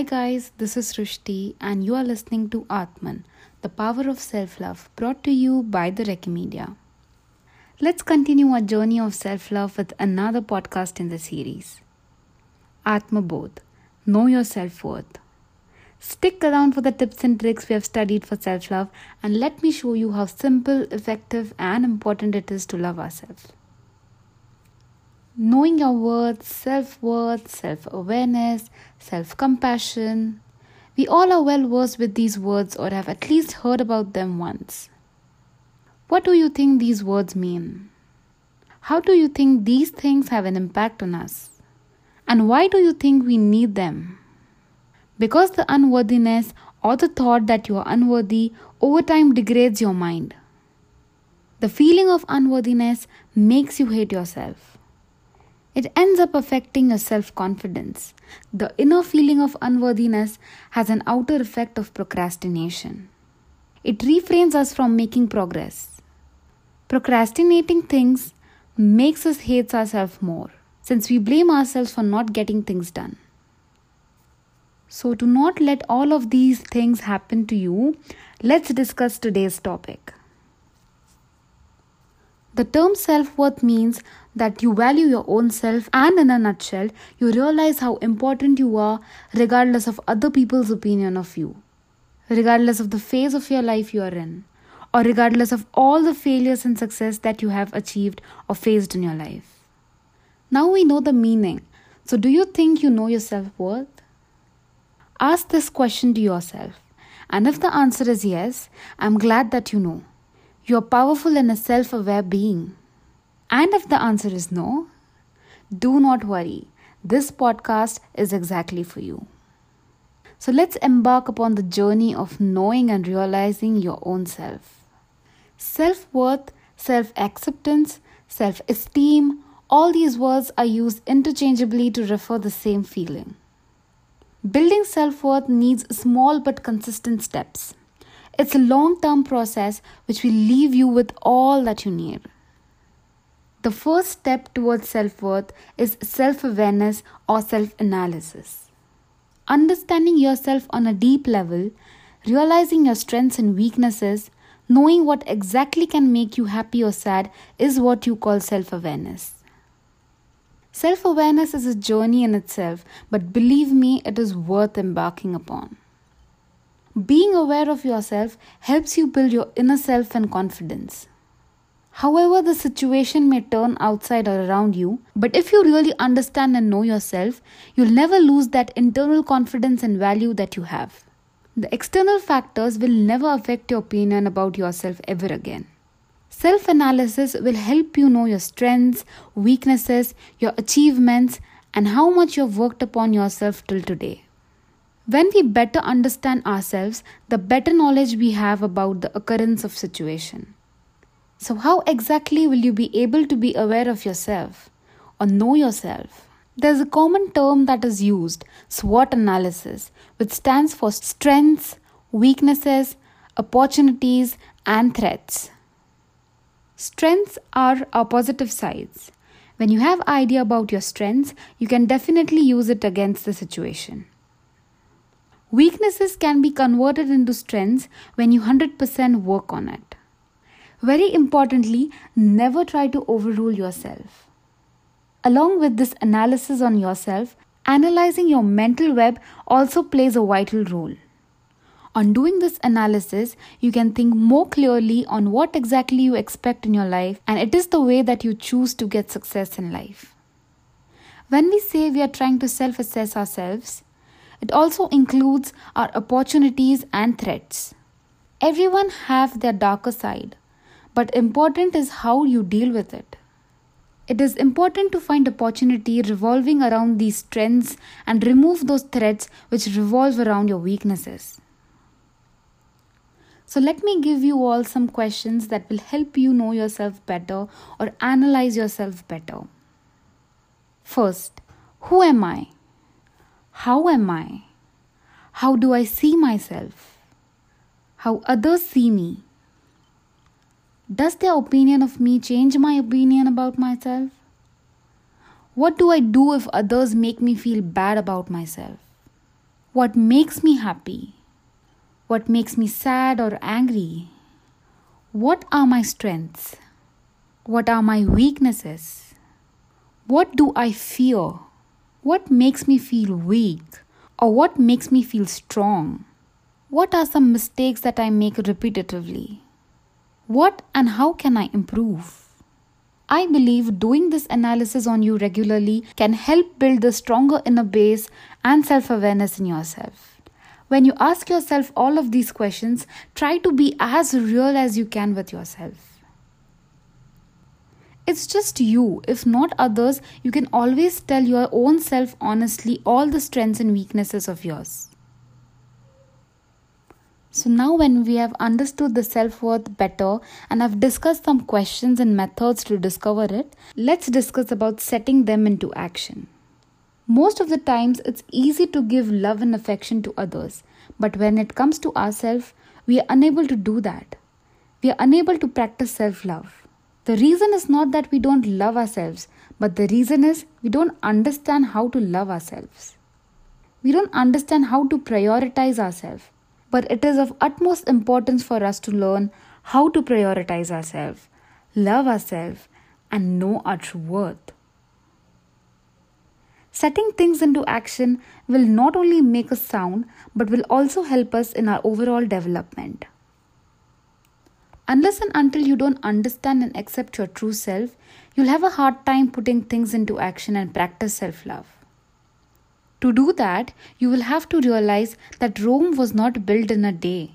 Hi, guys, this is Srishti, and you are listening to Atman, the power of self love, brought to you by the Media. Let's continue our journey of self love with another podcast in the series Atma Bodh Know Your Self Worth. Stick around for the tips and tricks we have studied for self love, and let me show you how simple, effective, and important it is to love ourselves. Knowing your worth, self worth, self awareness, self compassion. We all are well versed with these words or have at least heard about them once. What do you think these words mean? How do you think these things have an impact on us? And why do you think we need them? Because the unworthiness or the thought that you are unworthy over time degrades your mind. The feeling of unworthiness makes you hate yourself. It ends up affecting your self confidence. The inner feeling of unworthiness has an outer effect of procrastination. It refrains us from making progress. Procrastinating things makes us hate ourselves more since we blame ourselves for not getting things done. So, to not let all of these things happen to you, let's discuss today's topic. The term self worth means that you value your own self, and in a nutshell, you realize how important you are regardless of other people's opinion of you, regardless of the phase of your life you are in, or regardless of all the failures and success that you have achieved or faced in your life. Now we know the meaning. So, do you think you know your self worth? Ask this question to yourself. And if the answer is yes, I'm glad that you know. You are powerful and a self aware being. And if the answer is no, do not worry. This podcast is exactly for you. So let's embark upon the journey of knowing and realizing your own self. Self worth, self acceptance, self esteem, all these words are used interchangeably to refer the same feeling. Building self worth needs small but consistent steps. It's a long term process which will leave you with all that you need. The first step towards self worth is self awareness or self analysis. Understanding yourself on a deep level, realizing your strengths and weaknesses, knowing what exactly can make you happy or sad is what you call self awareness. Self awareness is a journey in itself, but believe me, it is worth embarking upon. Being aware of yourself helps you build your inner self and confidence. However, the situation may turn outside or around you, but if you really understand and know yourself, you'll never lose that internal confidence and value that you have. The external factors will never affect your opinion about yourself ever again. Self analysis will help you know your strengths, weaknesses, your achievements, and how much you've worked upon yourself till today. When we better understand ourselves, the better knowledge we have about the occurrence of situation. So how exactly will you be able to be aware of yourself or know yourself? There's a common term that is used, SWOT analysis, which stands for strengths, weaknesses, opportunities, and threats. Strengths are our positive sides. When you have idea about your strengths, you can definitely use it against the situation. Weaknesses can be converted into strengths when you 100% work on it. Very importantly, never try to overrule yourself. Along with this analysis on yourself, analyzing your mental web also plays a vital role. On doing this analysis, you can think more clearly on what exactly you expect in your life, and it is the way that you choose to get success in life. When we say we are trying to self assess ourselves, it also includes our opportunities and threats. Everyone have their darker side, but important is how you deal with it. It is important to find opportunity revolving around these strengths and remove those threats which revolve around your weaknesses. So, let me give you all some questions that will help you know yourself better or analyze yourself better. First, who am I? How am I? How do I see myself? How others see me? Does their opinion of me change my opinion about myself? What do I do if others make me feel bad about myself? What makes me happy? What makes me sad or angry? What are my strengths? What are my weaknesses? What do I fear? What makes me feel weak? Or what makes me feel strong? What are some mistakes that I make repetitively? What and how can I improve? I believe doing this analysis on you regularly can help build the stronger inner base and self awareness in yourself. When you ask yourself all of these questions, try to be as real as you can with yourself. It's just you, if not others, you can always tell your own self honestly all the strengths and weaknesses of yours. So, now when we have understood the self worth better and have discussed some questions and methods to discover it, let's discuss about setting them into action. Most of the times, it's easy to give love and affection to others, but when it comes to ourselves, we are unable to do that. We are unable to practice self love. The reason is not that we don't love ourselves, but the reason is we don't understand how to love ourselves. We don't understand how to prioritize ourselves. But it is of utmost importance for us to learn how to prioritize ourselves, love ourselves, and know our true worth. Setting things into action will not only make us sound but will also help us in our overall development. Unless and until you don't understand and accept your true self, you'll have a hard time putting things into action and practice self love. To do that, you will have to realize that Rome was not built in a day.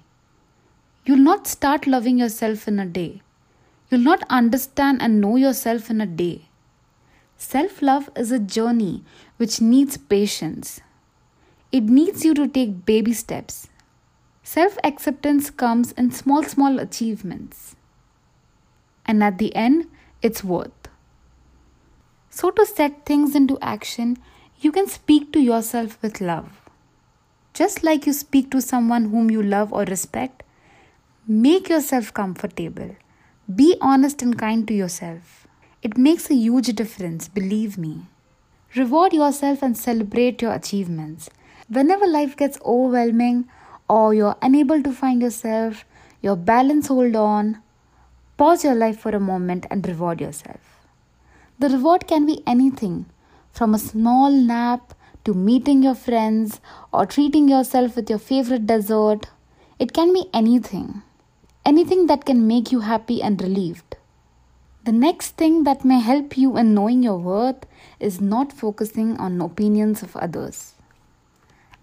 You'll not start loving yourself in a day. You'll not understand and know yourself in a day. Self love is a journey which needs patience. It needs you to take baby steps. Self acceptance comes in small, small achievements. And at the end, it's worth. So, to set things into action, you can speak to yourself with love. Just like you speak to someone whom you love or respect, make yourself comfortable. Be honest and kind to yourself. It makes a huge difference, believe me. Reward yourself and celebrate your achievements. Whenever life gets overwhelming or you're unable to find yourself, your balance hold on, pause your life for a moment and reward yourself. The reward can be anything from a small nap to meeting your friends or treating yourself with your favorite dessert. It can be anything. Anything that can make you happy and relieved. The next thing that may help you in knowing your worth is not focusing on opinions of others.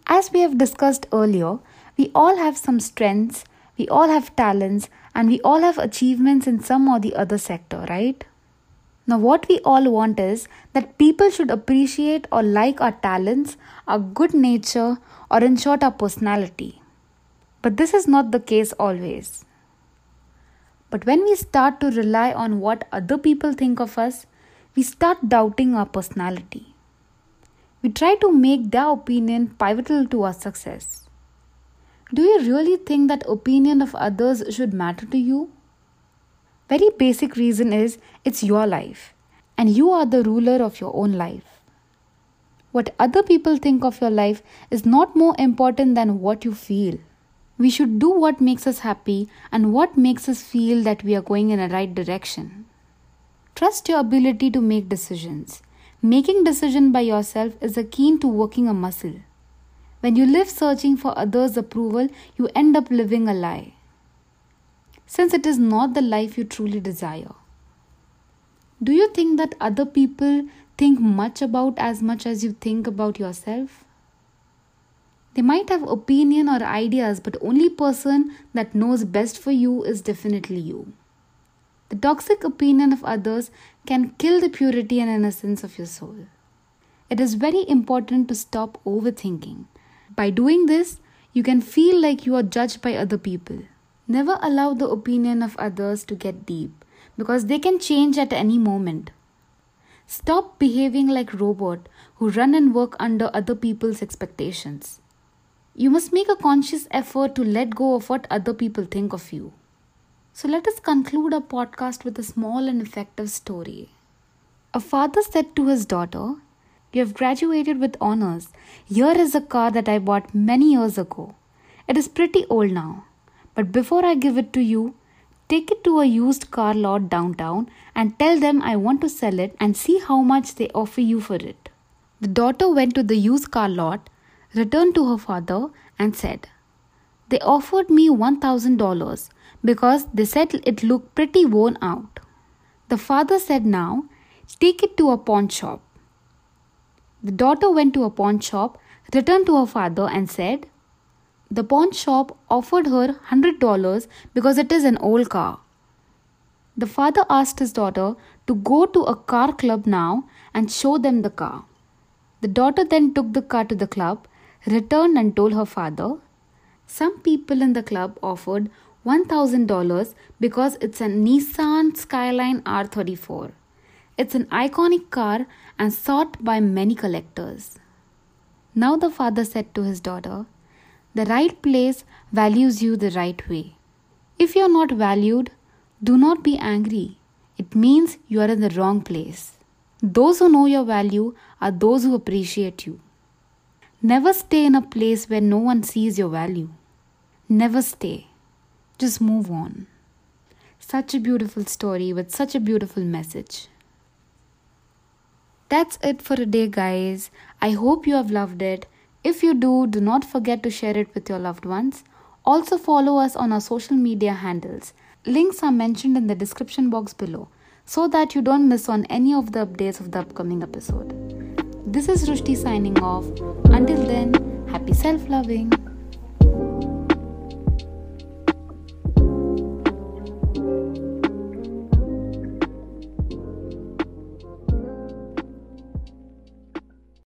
As we have discussed earlier, we all have some strengths, we all have talents, and we all have achievements in some or the other sector, right? Now, what we all want is that people should appreciate or like our talents, our good nature, or in short, our personality. But this is not the case always. But when we start to rely on what other people think of us, we start doubting our personality. We try to make their opinion pivotal to our success. Do you really think that opinion of others should matter to you? Very basic reason is it's your life and you are the ruler of your own life. What other people think of your life is not more important than what you feel. We should do what makes us happy and what makes us feel that we are going in a right direction. Trust your ability to make decisions. Making decision by yourself is akin to working a muscle. When you live searching for others' approval, you end up living a lie. Since it is not the life you truly desire. Do you think that other people think much about as much as you think about yourself? They might have opinion or ideas, but only person that knows best for you is definitely you. The toxic opinion of others can kill the purity and innocence of your soul. It is very important to stop overthinking. By doing this, you can feel like you are judged by other people. Never allow the opinion of others to get deep because they can change at any moment. Stop behaving like robot who run and work under other people's expectations. You must make a conscious effort to let go of what other people think of you. So let us conclude our podcast with a small and effective story. A father said to his daughter, You have graduated with honors. Here is a car that I bought many years ago. It is pretty old now. But before I give it to you, take it to a used car lot downtown and tell them I want to sell it and see how much they offer you for it. The daughter went to the used car lot, returned to her father, and said, They offered me $1,000 because they said it looked pretty worn out. The father said, Now, take it to a pawn shop. The daughter went to a pawn shop, returned to her father, and said, The pawn shop offered her $100 because it is an old car. The father asked his daughter to go to a car club now and show them the car. The daughter then took the car to the club, returned, and told her father. Some people in the club offered $1,000 because it's a Nissan Skyline R34. It's an iconic car and sought by many collectors. Now the father said to his daughter, The right place values you the right way. If you are not valued, do not be angry. It means you are in the wrong place. Those who know your value are those who appreciate you. Never stay in a place where no one sees your value. Never stay. Just move on. Such a beautiful story with such a beautiful message. That's it for today, guys. I hope you have loved it. If you do, do not forget to share it with your loved ones. Also, follow us on our social media handles. Links are mentioned in the description box below so that you don't miss on any of the updates of the upcoming episode. This is Srishti signing off. Until then, happy self loving.